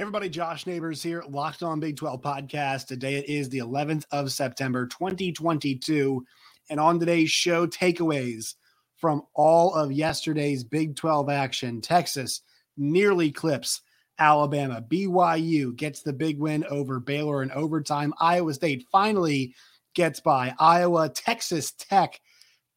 everybody, Josh Neighbors here, Locked On Big 12 podcast. Today it is the 11th of September, 2022. And on today's show, takeaways from all of yesterday's Big 12 action. Texas nearly clips Alabama. BYU gets the big win over Baylor in overtime. Iowa State finally gets by Iowa. Texas Tech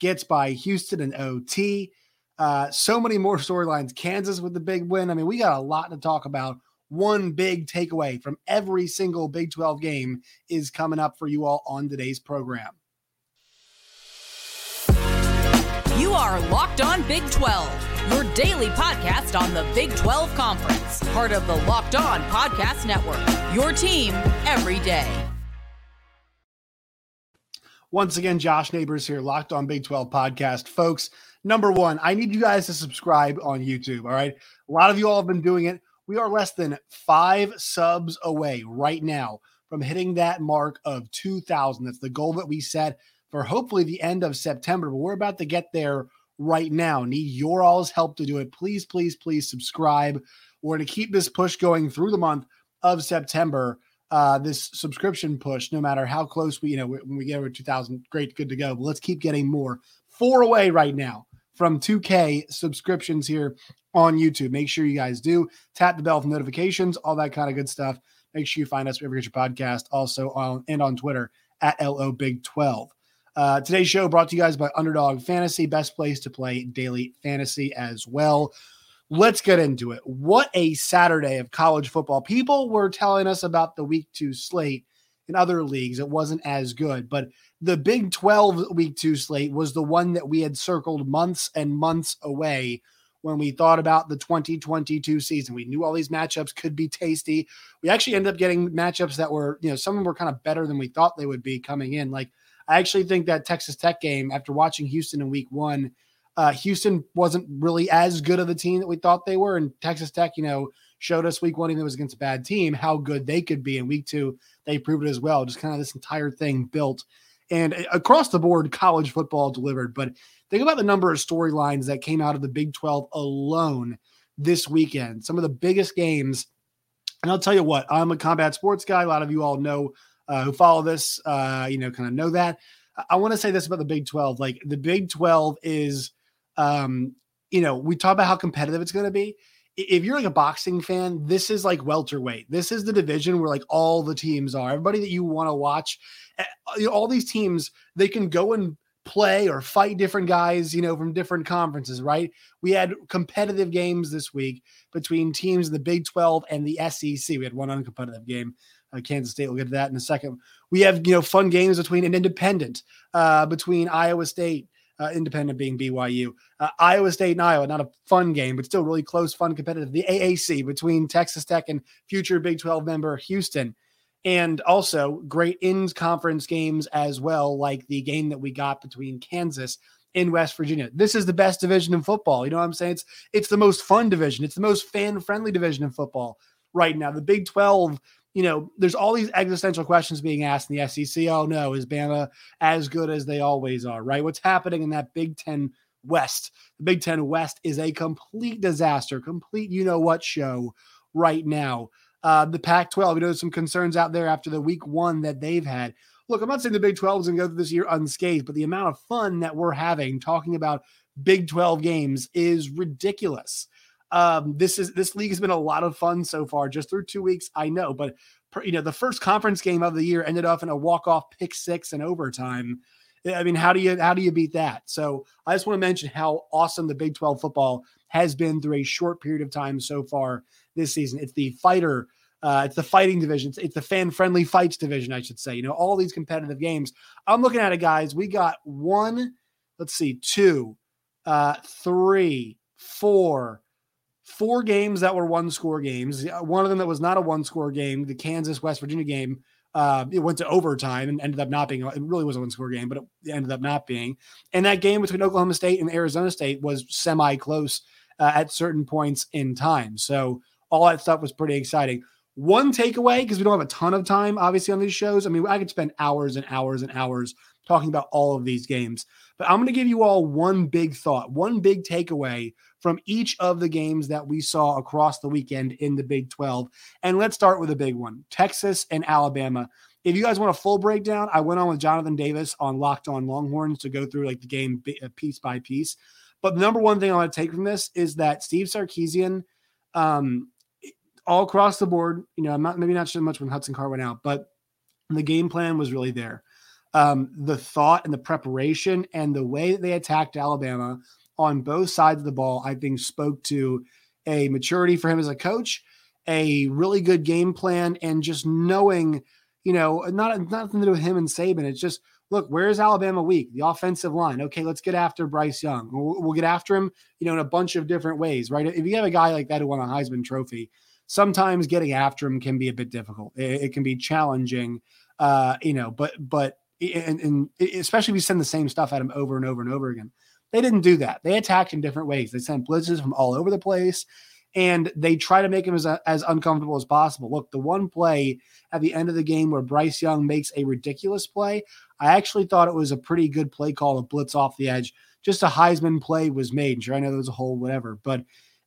gets by Houston and OT. Uh, so many more storylines. Kansas with the big win. I mean, we got a lot to talk about one big takeaway from every single Big 12 game is coming up for you all on today's program. You are Locked On Big 12, your daily podcast on the Big 12 Conference, part of the Locked On Podcast Network. Your team every day. Once again, Josh Neighbors here, Locked On Big 12 podcast. Folks, number one, I need you guys to subscribe on YouTube. All right. A lot of you all have been doing it. We are less than five subs away right now from hitting that mark of 2,000. That's the goal that we set for hopefully the end of September, but we're about to get there right now. Need your all's help to do it. Please, please, please subscribe. We're going to keep this push going through the month of September. Uh, this subscription push, no matter how close we, you know, when we get over 2,000, great, good to go. But let's keep getting more. Four away right now from 2K subscriptions here on YouTube. Make sure you guys do tap the bell for notifications, all that kind of good stuff. Make sure you find us wherever you get your podcast, also on and on Twitter at LO Big 12. Uh, today's show brought to you guys by Underdog Fantasy, best place to play daily fantasy as well. Let's get into it. What a Saturday of college football. People were telling us about the week two slate in other leagues. It wasn't as good, but the Big 12 week two slate was the one that we had circled months and months away when we thought about the 2022 season. We knew all these matchups could be tasty. We actually ended up getting matchups that were, you know, some of them were kind of better than we thought they would be coming in. Like, I actually think that Texas Tech game, after watching Houston in week one, uh, Houston wasn't really as good of a team that we thought they were. And Texas Tech, you know, showed us week one, even though it was against a bad team, how good they could be. In week two, they proved it as well. Just kind of this entire thing built. And uh, across the board, college football delivered. But Think about the number of storylines that came out of the Big 12 alone this weekend. Some of the biggest games. And I'll tell you what, I'm a combat sports guy. A lot of you all know uh, who follow this, uh, you know, kind of know that. I want to say this about the Big 12. Like the Big 12 is, um, you know, we talk about how competitive it's going to be. If you're like a boxing fan, this is like welterweight. This is the division where like all the teams are. Everybody that you want to watch, eh, know, all these teams, they can go and play or fight different guys, you know, from different conferences, right? We had competitive games this week between teams in the Big 12 and the SEC. We had one uncompetitive game. Uh, Kansas State. We'll get to that in a second. We have, you know, fun games between an independent, uh, between Iowa State, uh, independent being BYU, uh, Iowa State and Iowa. Not a fun game, but still really close, fun, competitive. The AAC between Texas Tech and future Big 12 member Houston and also great in conference games as well, like the game that we got between Kansas in West Virginia. This is the best division in football. You know what I'm saying? It's it's the most fun division. It's the most fan friendly division in football right now. The Big 12, you know, there's all these existential questions being asked in the SEC. Oh no, is Bama as good as they always are? Right? What's happening in that Big 10 West? The Big 10 West is a complete disaster, complete you know what show right now. Uh, the Pac 12, you know, some concerns out there after the week one that they've had. Look, I'm not saying the Big 12 is going to go through this year unscathed, but the amount of fun that we're having talking about Big 12 games is ridiculous. Um, this is this league has been a lot of fun so far, just through two weeks. I know, but you know, the first conference game of the year ended up in a walk off pick six in overtime. I mean, how do you how do you beat that? So I just want to mention how awesome the Big 12 football has been through a short period of time so far this season. It's the fighter, uh, it's the fighting division. It's, it's the fan friendly fights division, I should say. You know, all these competitive games. I'm looking at it, guys. We got one, let's see, two, uh, three, four, four games that were one score games. One of them that was not a one score game, the Kansas West Virginia game. Uh, it went to overtime and ended up not being. It really was a one score game, but it ended up not being. And that game between Oklahoma State and Arizona State was semi close uh, at certain points in time. So all that stuff was pretty exciting. One takeaway, because we don't have a ton of time, obviously, on these shows. I mean, I could spend hours and hours and hours talking about all of these games. But I'm going to give you all one big thought, one big takeaway from each of the games that we saw across the weekend in the Big 12. And let's start with a big one Texas and Alabama. If you guys want a full breakdown, I went on with Jonathan Davis on Locked On Longhorns to go through like the game uh, piece by piece. But the number one thing I want to take from this is that Steve Sarkisian, um, all across the board, you know, I'm not maybe not so much when Hudson Card went out, but the game plan was really there. Um, the thought and the preparation and the way that they attacked Alabama on both sides of the ball, I think spoke to a maturity for him as a coach, a really good game plan, and just knowing, you know, not nothing to do with him and Saban. It's just look, where's Alabama weak? The offensive line. Okay, let's get after Bryce Young. We'll, we'll, get after him, you know, in a bunch of different ways, right? If you have a guy like that who won a Heisman Trophy, sometimes getting after him can be a bit difficult. It, it can be challenging, uh, you know, but but and, and especially if you send the same stuff at him over and over and over again. They didn't do that. They attacked in different ways. They sent blitzes from all over the place and they try to make him as, uh, as uncomfortable as possible. Look, the one play at the end of the game where Bryce Young makes a ridiculous play, I actually thought it was a pretty good play call to blitz off the edge. Just a Heisman play was made. Sure, I know there was a hole, whatever, but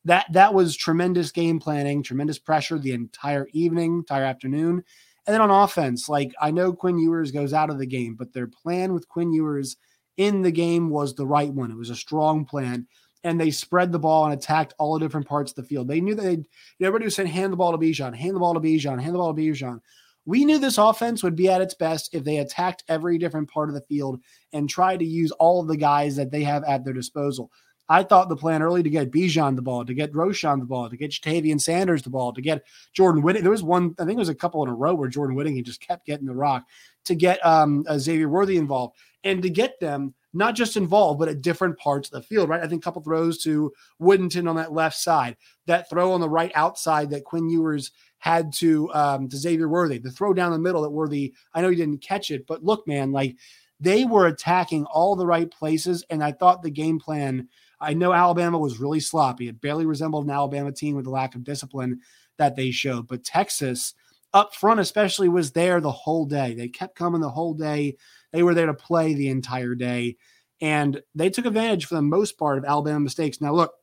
that that was tremendous game planning, tremendous pressure the entire evening, entire afternoon. And then on offense, like I know Quinn Ewers goes out of the game, but their plan with Quinn Ewers in the game was the right one. It was a strong plan. And they spread the ball and attacked all the different parts of the field. They knew that they'd, everybody was saying, hand the ball to Bijan, hand the ball to Bijan, hand the ball to Bijan. We knew this offense would be at its best if they attacked every different part of the field and tried to use all of the guys that they have at their disposal. I thought the plan early to get Bijan the ball, to get Roschon the ball, to get Ja'Tavion Sanders the ball, to get Jordan Whitting. There was one, I think it was a couple in a row where Jordan Whitting just kept getting the rock, to get um, uh, Xavier Worthy involved, and to get them not just involved, but at different parts of the field, right? I think a couple throws to Whittington on that left side, that throw on the right outside that Quinn Ewers had to um, to Xavier Worthy, the throw down the middle that Worthy, I know he didn't catch it, but look, man, like they were attacking all the right places. And I thought the game plan – I know Alabama was really sloppy. It barely resembled an Alabama team with the lack of discipline that they showed. But Texas, up front especially, was there the whole day. They kept coming the whole day. They were there to play the entire day. And they took advantage for the most part of Alabama mistakes. Now, look,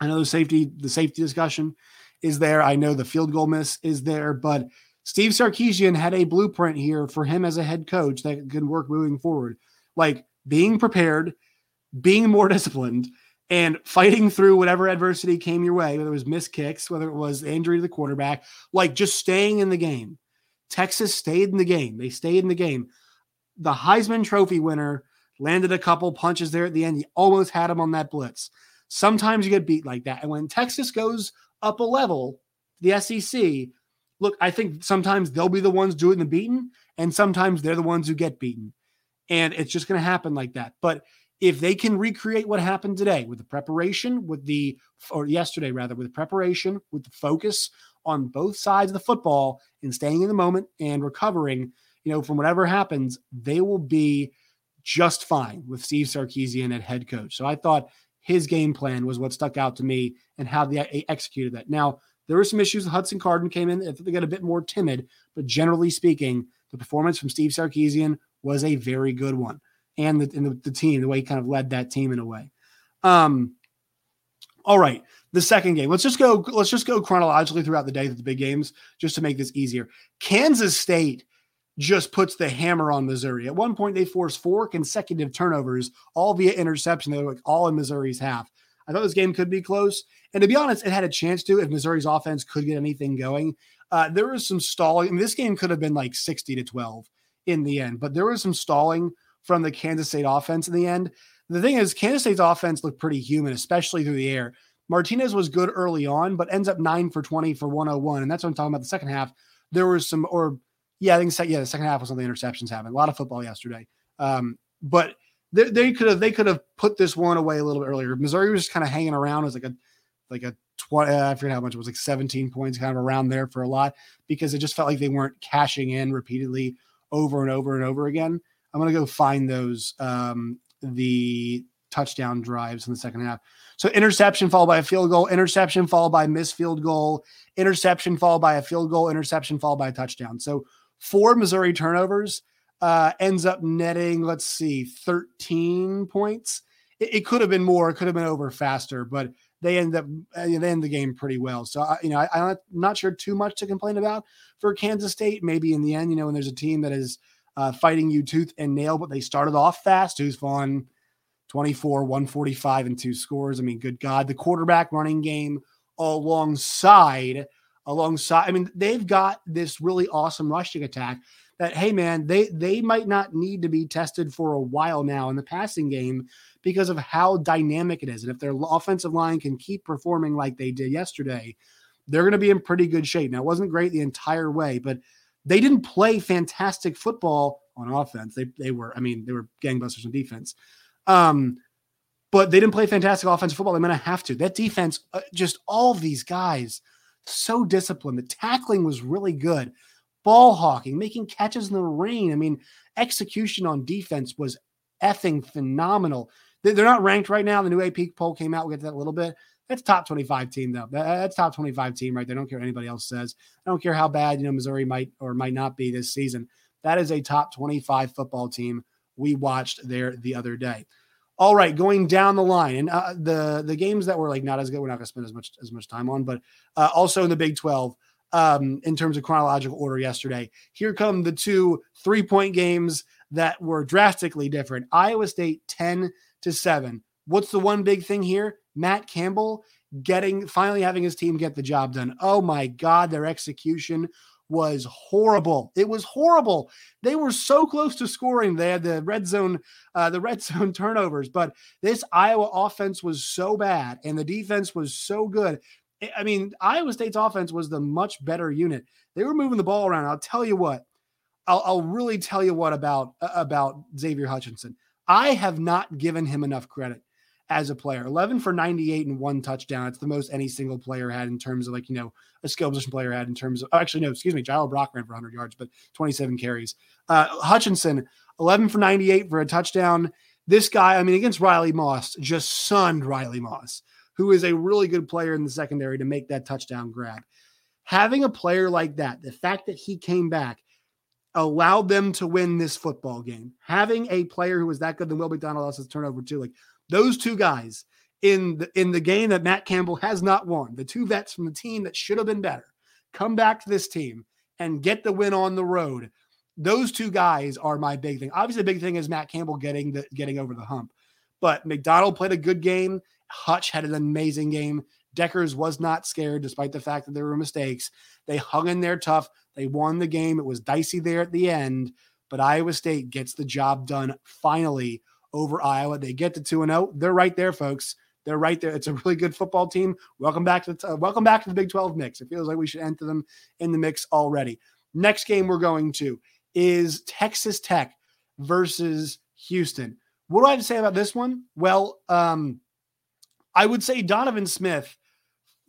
I know the safety, the safety discussion is there. I know the field goal miss is there, but Steve Sarkisian had a blueprint here for him as a head coach that could work moving forward. Like being prepared, being more disciplined and fighting through whatever adversity came your way, whether it was missed kicks, whether it was injury to the quarterback, like just staying in the game. Texas stayed in the game. They stayed in the game. The Heisman Trophy winner landed a couple punches there at the end. He almost had him on that blitz. Sometimes you get beat like that. And when Texas goes up a level, the SEC, look, I think sometimes they'll be the ones doing the beating, and sometimes they're the ones who get beaten. And it's just going to happen like that. But if they can recreate what happened today with the preparation, with the, or yesterday rather, with the preparation, with the focus on both sides of the football and staying in the moment and recovering, you know, from whatever happens, they will be just fine with Steve Sarkisian at head coach. So I thought his game plan was what stuck out to me and how they executed that. Now, there were some issues. Hudson Cardon came in. They got a bit more timid, but generally speaking, the performance from Steve Sarkisian was a very good one and the, and the, the team, the way he kind of led that team in a way. Um, all right, the second game. Let's just go. Let's just go chronologically throughout the day of the big games, just to make this easier. Kansas State just puts the hammer on Missouri. At one point, they forced four consecutive turnovers, all via interception. They were like all in Missouri's half. I thought this game could be close, and to be honest, it had a chance to if Missouri's offense could get anything going. Uh, there was some stalling. I mean, this game could have been like sixty to twelve in the end, but there was some stalling from the Kansas State offense in the end. The thing is, Kansas State's offense looked pretty human, especially through the air. Martinez was good early on, but ends up nine for 20 for 101. And that's what I'm talking about. The second half, there was some, or yeah, I think, yeah, the second half was on the interceptions happened. A lot of football yesterday. Um, but they, they could have, they could have put this one away a little bit earlier. Missouri was just kind of hanging around as like a, like a 20, uh, I forget how much it was, like 17 points, kind of around there for a lot because it just felt like they weren't cashing in repeatedly over and over and over again. I'm going to go find those um, the touchdown drives in the second half. So interception followed by a field goal, interception followed by missed field goal, interception followed by a field goal, interception followed by a touchdown. So four Missouri turnovers. uh, ends up netting, let's see, 13 points. It, it could have been more, it could have been over faster, but they end up they end the game pretty well. So I, you know, I, I'm not sure too much to complain about for Kansas State. Maybe in the end, you know, when there's a team that is uh, fighting you tooth and nail, but they started off fast. Deuce Vaughn? 24, 145, and two scores. I mean, good God, the quarterback running game alongside alongside. I mean, they've got this really awesome rushing attack that hey man, they they might not need to be tested for a while now in the passing game because of how dynamic it is. And if their offensive line can keep performing like they did yesterday, they're going to be in pretty good shape. Now, it wasn't great the entire way, but they didn't play fantastic football on offense. They they were, I mean, they were gangbusters on defense. Um, but they didn't play fantastic offensive football. They're going to have to. That defense, uh, just all these guys, so disciplined. The tackling was really good. Ball hawking, making catches in the rain. I mean, execution on defense was effing phenomenal. They're not ranked right now. The new AP poll came out. We'll get to that a little bit. That's top 25 team, though. That's top 25 team right there. I don't care what anybody else says. I don't care how bad, you know, Missouri might or might not be this season. That is a top 25 football team we watched there the other day. All right, going down the line, and uh, the the games that were like not as good, we're not going to spend as much as much time on, but uh, also in the Big 12, um, in terms of chronological order yesterday. Here come the two three point games that were drastically different. Iowa State 10 to 7. What's the one big thing here? Matt Campbell getting finally having his team get the job done. Oh my God, their execution was horrible. It was horrible. They were so close to scoring. They had the red zone, uh, the red zone turnovers, but this Iowa offense was so bad and the defense was so good. I mean, Iowa State's offense was the much better unit. They were moving the ball around. I'll tell you what. I'll, I'll really tell you what about about Xavier Hutchinson. I have not given him enough credit as a player. 11 for 98 and one touchdown. It's the most any single player had in terms of like, you know, a skill position player had in terms of, oh, actually, no, excuse me, Jirehl Brock ran for 100 yards, but 27 carries. Uh, Hutchinson, 11 for 98 for a touchdown. This guy, I mean, against Riley Moss, just sunned Riley Moss, who is a really good player in the secondary to make that touchdown grab. Having a player like that, the fact that he came back, allowed them to win this football game. Having a player who was that good than Will McDonald else's turnover too, like those two guys in the in the game that Matt Campbell has not won, the two vets from the team that should have been better, come back to this team and get the win on the road. Those two guys are my big thing. Obviously, the big thing is Matt Campbell getting the getting over the hump. But McDonald played a good game. Hutch had an amazing game. Dekkers was not scared, despite the fact that there were mistakes. They hung in there tough. They won the game. It was dicey there at the end, but Iowa State gets the job done finally over Iowa. They get to 2 0. They're right there, folks. They're right there. It's a really good football team. Welcome back to the, uh, welcome back to the Big 12 mix. It feels like we should enter them in the mix already. Next game we're going to is Texas Tech versus Houston. What do I have to say about this one? Well, um, I would say Donovan Smith,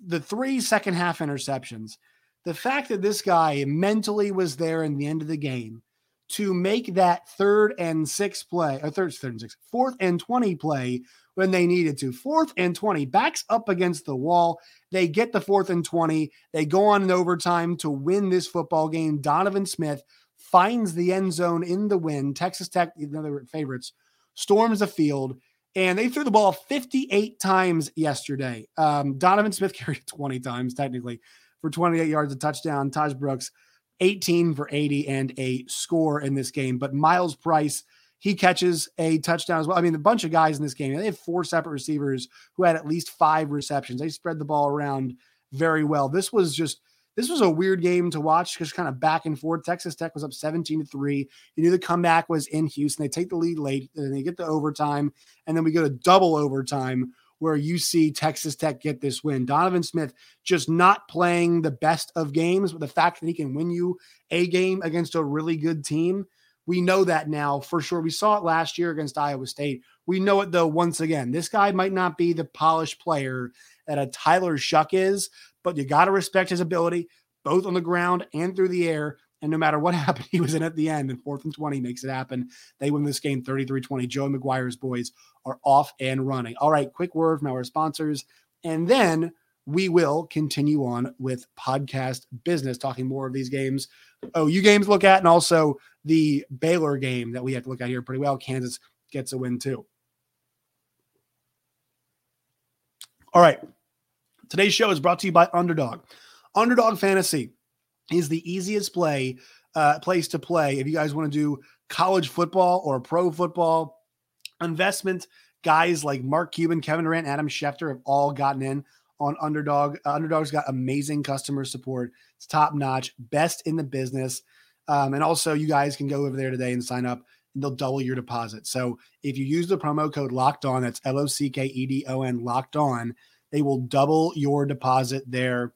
the three second half interceptions the fact that this guy mentally was there in the end of the game to make that third and six play, or third, third and six, fourth and 20 play when they needed to. Fourth and 20, backs up against the wall. They get the fourth and 20. They go on in overtime to win this football game. Donovan Smith finds the end zone in the win. Texas Tech, another favorites, storms the field. And they threw the ball 58 times yesterday. Um, Donovan Smith carried it 20 times, technically for 28 yards, a touchdown. Taj Brooks, 18 for 80 and a score in this game. But Myles Price, he catches a touchdown as well. I mean, a bunch of guys in this game. They have four separate receivers who had at least five receptions. They spread the ball around very well. This was just this was a weird game to watch because kind of back and forth. Texas Tech was up 17 to 3. You knew the comeback was in Houston. They take the lead late, and they get to overtime, and then we go to double overtime where you see Texas Tech get this win. Donovan Smith just not playing the best of games, but the fact that he can win you a game against a really good team, we know that now for sure. We saw it last year against Iowa State. We know it though once again. This guy might not be the polished player that a Tyler Shough is, but you got to respect his ability both on the ground and through the air. And no matter what happened, he was in at the end, and fourth and 20 makes it happen. They win this game 33 20. Joe McGuire's boys are off and running. All right, quick word from our sponsors. And then we will continue on with podcast business, talking more of these games. Oh, you games look at, and also the Baylor game that we have to look at here pretty well. Kansas gets a win too. All right. Today's show is brought to you by Underdog. Underdog Fantasy is the easiest play uh, place to play if you guys want to do college football or pro football investment. Guys like Mark Cuban, Kevin Durant, Adam Schefter have all gotten in on Underdog. Uh, Underdog's got amazing customer support. It's top notch, best in the business. Um, and also, you guys can go over there today and sign up, and they'll double your deposit. So if you use the promo code Locked On, that's L O C K E D O N Locked On, they will double your deposit there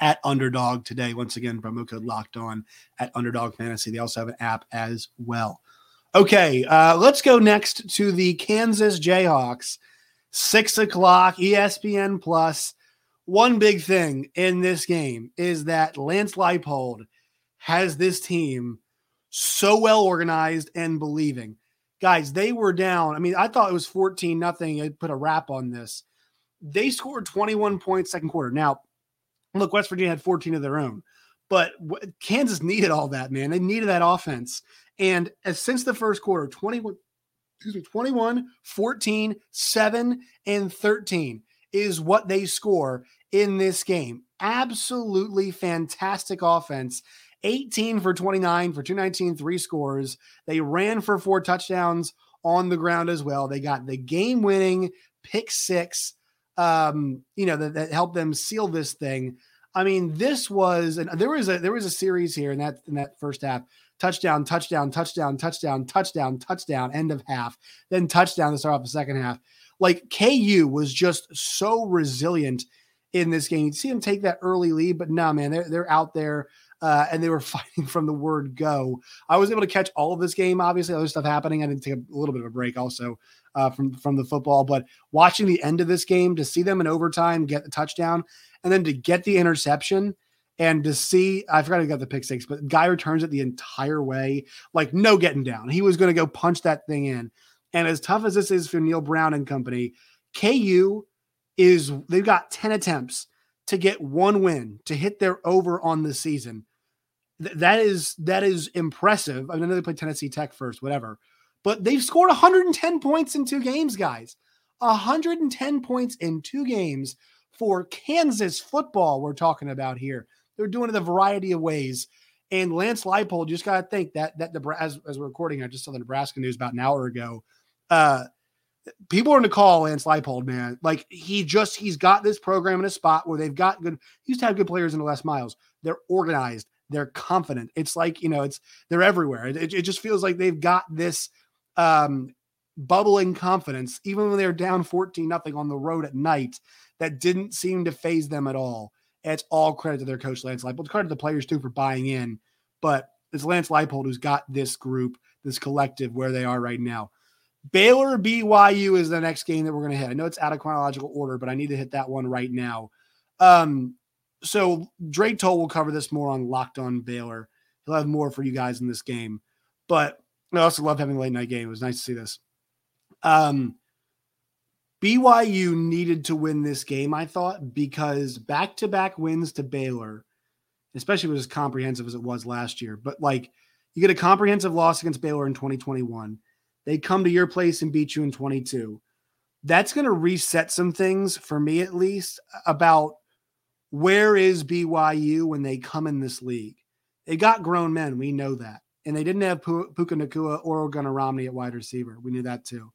at Underdog today. Once again, promo code Locked On at Underdog Fantasy. They also have an app as well. Okay, uh, let's go next to the Kansas Jayhawks. Six o'clock, ESPN Plus. One big thing in this game is that Lance Leipold has this team so well organized and believing. Guys, they were down. I mean, I thought it was 14 nothing. I put a wrap on this. They scored 21 points second quarter. Now, look, West Virginia had 14 of their own, but Kansas needed all that, man. They needed that offense. And as since the first quarter, 21, excuse me, 21, 14, 7, and 13 is what they score in this game. Absolutely fantastic offense. 18 for 29 for 219, three scores. They ran for four touchdowns on the ground as well. They got the game winning pick six, um, you know, that, that helped them seal this thing. I mean, this was, and there was a, there was a series here in that, in that first half touchdown, touchdown, touchdown, touchdown, touchdown, touchdown, end of half, then touchdown to start off the second half. Like KU was just so resilient in this game. You see them take that early lead, but no, man, they're they're out there uh, and they were fighting from the word go. I was able to catch all of this game. Obviously, other stuff happening. I didn't take a little bit of a break also uh, from from the football, but watching the end of this game to see them in overtime get the touchdown and then to get the interception and to see I forgot he got the pick six, but guy returns it the entire way, like no getting down. He was going to go punch that thing in. And as tough as this is for Neal Brown and company, KU is they've got 10 attempts to get one win to hit their over on the season. Th- that is that is impressive. I know they played Tennessee Tech first, whatever, but they've scored 110 points in two games, guys. 110 points in two games for Kansas football. We're talking about here. They're doing it a variety of ways. And Lance Leipold, just got to think that that as as we're recording, I just saw the Nebraska news about an hour ago. Uh, people are going to call Lance Leipold, man. Like he just he's got this program in a spot where they've got good. He used to have good players in the Les Miles. They're organized. They're confident. It's like you know, it's they're everywhere. It, it, just feels like they've got this um, bubbling confidence, even when they're down fourteen nothing on the road at night. That didn't seem to phase them at all. It's all credit to their coach Lance Leipold. It's credit to the players too for buying in, but it's Lance Leipold who's got this group, this collective where they are right now. Baylor BYU is the next game that we're going to hit. I know it's out of chronological order, but I need to hit that one right now. Um, so Drake Toll will cover this more on Locked On Baylor. He'll have more for you guys in this game, but I also love having a late night game. It was nice to see this. Um, BYU needed to win this game, I thought, because back to back wins to Baylor, especially was as comprehensive as it was last year. But like you get a comprehensive loss against Baylor in 2021, they come to your place and beat you in 22. That's going to reset some things for me, at least, about where is BYU when they come in this league. They got grown men. We know that. And they didn't have Puka Nacua or Gunnar Romney at wide receiver. We knew that too.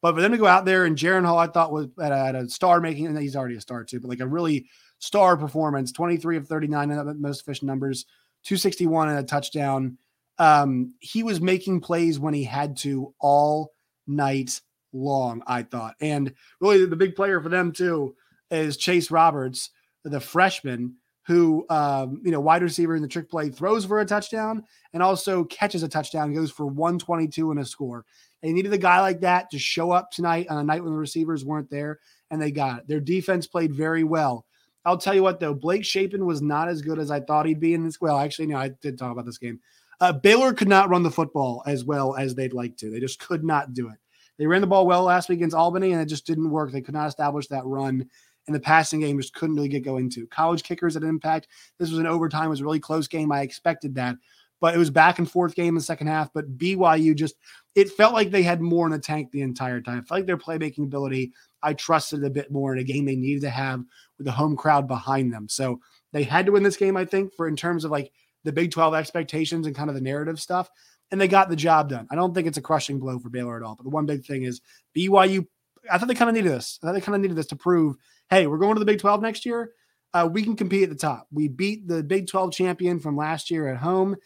But for them to go out there and Jaren Hall, I thought was at a, at a star making, and he's already a star too, but like a really star performance 23 of 39 in the most efficient numbers, 261 and a touchdown. Um, he was making plays when he had to all night long, I thought. And really, the big player for them too is Chase Roberts, the freshman who, um, you know, wide receiver in the trick play throws for a touchdown and also catches a touchdown, goes for 122 and a score. They needed a guy like that to show up tonight on a night when the receivers weren't there, and they got it. Their defense played very well. I'll tell you what, though, Blake Shapen was not as good as I thought he'd be in this. Well, actually, no, I did talk about this game. Uh, Baylor could not run the football as well as they'd like to. They just could not do it. They ran the ball well last week against Albany, and it just didn't work. They could not establish that run, and the passing game just couldn't really get going to. College kickers at impact. This was an overtime. It was a really close game. I expected that. but it was back and forth game in the second half. But BYU just it felt like they had more in the tank the entire time. It felt like their playmaking ability, I trusted a bit more in a game they needed to have with the home crowd behind them. So they had to win this game, I think, for in terms of like the Big 12 expectations and kind of the narrative stuff. And they got the job done. I don't think it's a crushing blow for Baylor at all. But the one big thing is BYU. I thought they kind of needed this. I thought they kind of needed this to prove, hey, we're going to the Big 12 next year. Uh, we can compete at the top. We beat the Big 12 champion from last year at home.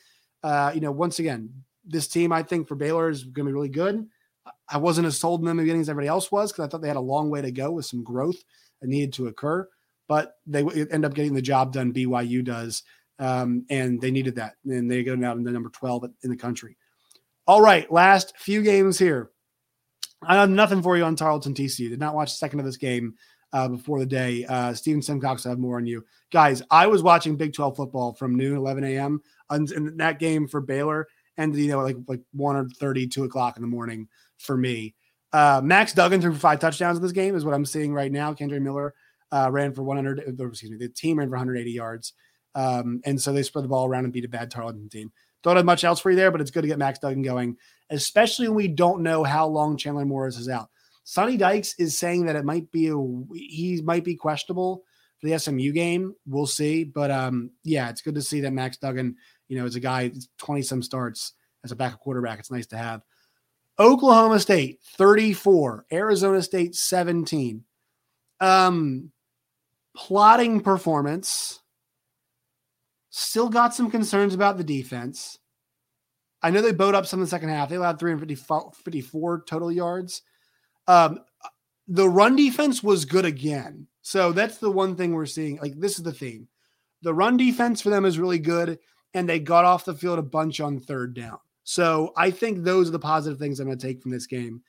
Uh, you know, once again, this team, I think, for Baylor is going to be really good. I wasn't as sold in the beginning as everybody else was because I thought they had a long way to go with some growth that needed to occur. But they end up getting the job done. BYU does, um, and they needed that, and they go down to number twelve in the country. All right, last few games here. I have nothing for you on Tarleton TCU. Did not watch a second of this game uh, before the day. Uh, Steven Simcox, I have more on you guys. I was watching Big Twelve football from noon, eleven a.m. And that game for Baylor and you know like like one or 30, two o'clock in the morning for me. Uh, Max Duggan threw five touchdowns in this game is what I'm seeing right now. Kendre Miller uh, ran for 100. Excuse me, the team ran for 180 yards, um, and so they spread the ball around and beat a bad Tarleton team. Don't have much else for you there, but it's good to get Max Duggan going, especially when we don't know how long Chandler Morris is out. Sonny Dykes is saying that it might be a he might be questionable for the SMU game. We'll see, but um, yeah, it's good to see that Max Duggan you know, is a guy 20 some starts as a backup quarterback, it's nice to have. Oklahoma State 34, Arizona State 17. Um, plotting performance. Still got some concerns about the defense. I know they bowed up some in the second half. They allowed 354 total yards. Um, the run defense was good again. So that's the one thing we're seeing. Like, this is the theme. The run defense for them is really good and they got off the field a bunch on third down. So I think those are the positive things I'm going to take from this game.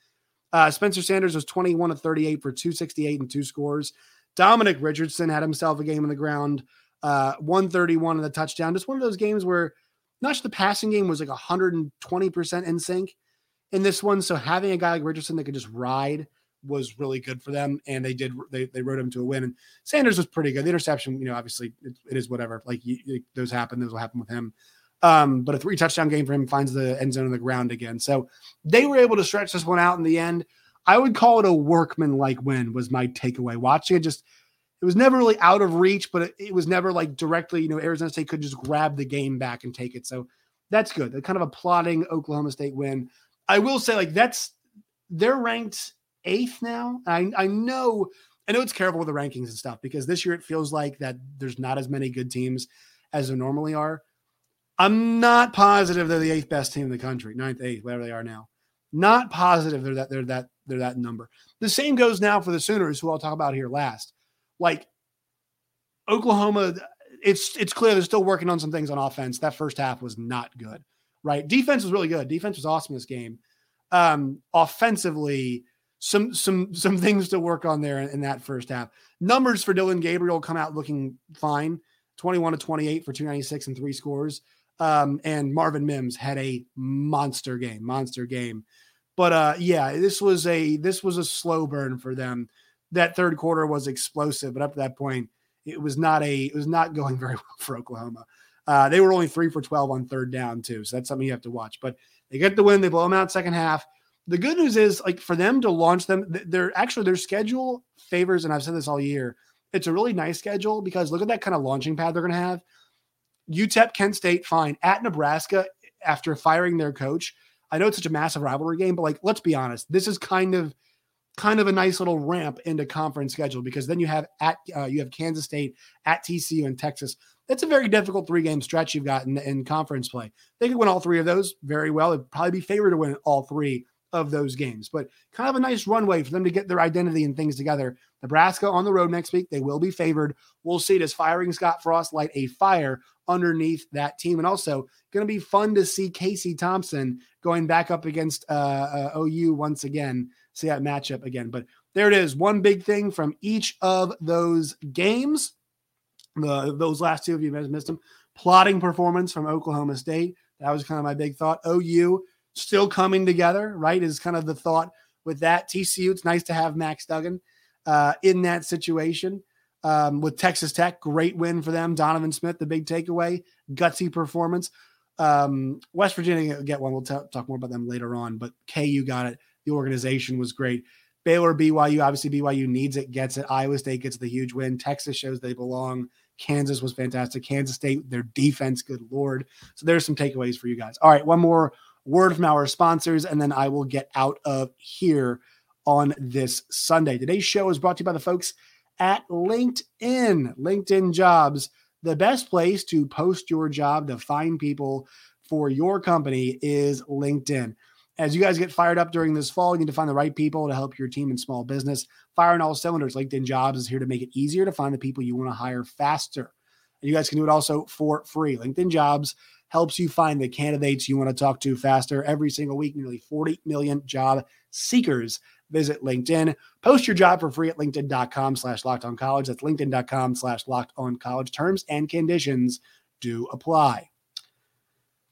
Uh, Spencer Sanders was 21 to 38 for 268 and two scores. Dominic Richardson had himself a game on the ground, uh, 131 in the touchdown. Just one of those games where not just the passing game was like 120% in sync in this one. So having a guy like Richardson that could just ride was really good for them, and they did they they rode him to a win. And Sanders was pretty good. The interception, you know, obviously it, it is whatever. Like you, those happen, those will happen with him. Um, but a three touchdown game for him finds the end zone on the ground again. So they were able to stretch this one out in the end. I would call it a workman like win was my takeaway. Watching it, just it was never really out of reach, but it, it was never like directly. You know, Arizona State could just grab the game back and take it. So that's good. They're kind of a plotting Oklahoma State win. I will say, like that's they're ranked eighth now. I, I know I know it's careful with the rankings and stuff because this year it feels like that there's not as many good teams as there normally are. I'm not positive they're the eighth best team in the country, ninth, eighth, whatever they are now. Not positive they're that they're that they're that number. The same goes now for the Sooners, who I'll talk about here last. Like Oklahoma, it's it's clear they're still working on some things on offense. That first half was not good, right? Defense was really good. Defense was awesome this game. Um, offensively, some some some things to work on there in, in, that first half. Numbers for Dillon Gabriel come out looking fine. 21 to 28 for 296 and three scores. Um, and Marvin Mims had a monster game, monster game. But uh, yeah, this was a this was a slow burn for them. That third quarter was explosive, but up to that point, it was not a it was not going very well for Oklahoma. Uh, they were only three for 12 on third down too, so that's something you have to watch. But they get the win, they blow them out second half the good news is like for them to launch them, they're actually their schedule favors, and I've said this all year. It's a really nice schedule because look at that kind of launching pad they're going to have. UTEP, Kent State, fine. At Nebraska, after firing their coach, I know it's such a massive rivalry game, but like let's be honest, this is kind of kind of a nice little ramp into conference schedule because then you have at uh, you have Kansas State at TCU and Texas. That's a very difficult three game stretch you've got in, in conference play. They could win all three of those very well. It'd probably be favored to win all three of those games. But kind of a nice runway for them to get their identity and things together. Nebraska on the road next week. They will be favored. We'll see. Does firing Scott Frost light a fire underneath that team? And also going to be fun to see Casey Thompson going back up against uh, uh, OU once again. See that matchup again. But there it is. One big thing from each of those games. The, those last two, if you guys missed them, plotting performance from Oklahoma State. That was kind of my big thought. OU still coming together, right? Is kind of the thought with that. TCU, it's nice to have Max Duggan uh, in that situation. Um, with Texas Tech, great win for them. Donovan Smith, the big takeaway, gutsy performance. Um, West Virginia get one. We'll t- talk more about them later on. But KU got it. The organization was great. Baylor, BYU, obviously BYU needs it, gets it. Iowa State gets the huge win. Texas shows they belong. Kansas was fantastic. Kansas State, their defense, good lord. So there's some takeaways for you guys. All right, one more word from our sponsors, and then I will get out of here on this Sunday. Today's show is brought to you by the folks at LinkedIn. LinkedIn Jobs, the best place to post your job to find people for your company is LinkedIn. As you guys get fired up during this fall, you need to find the right people to help your team in small business. Fire on all cylinders. LinkedIn Jobs is here to make it easier to find the people you want to hire faster. And you guys can do it also for free. LinkedIn Jobs helps you find the candidates you want to talk to faster. Every single week, nearly 40 million job seekers visit LinkedIn. Post your job for free at LinkedIn.com slash locked on college. That's LinkedIn.com slash locked on college. Terms and conditions do apply.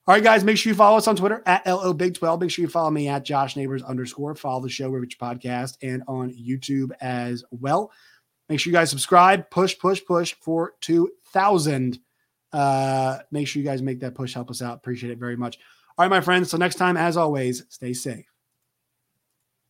All right, guys, make sure you follow us on Twitter at LO Big 12. Make sure you follow me at Josh Neighbors underscore. Follow the show, Rich Podcast, and on YouTube as well. Make sure you guys subscribe, push, push, push for 2,000. Uh, make sure you guys make that push, help us out. Appreciate it very much. All right, my friends. So next time, as always, stay safe.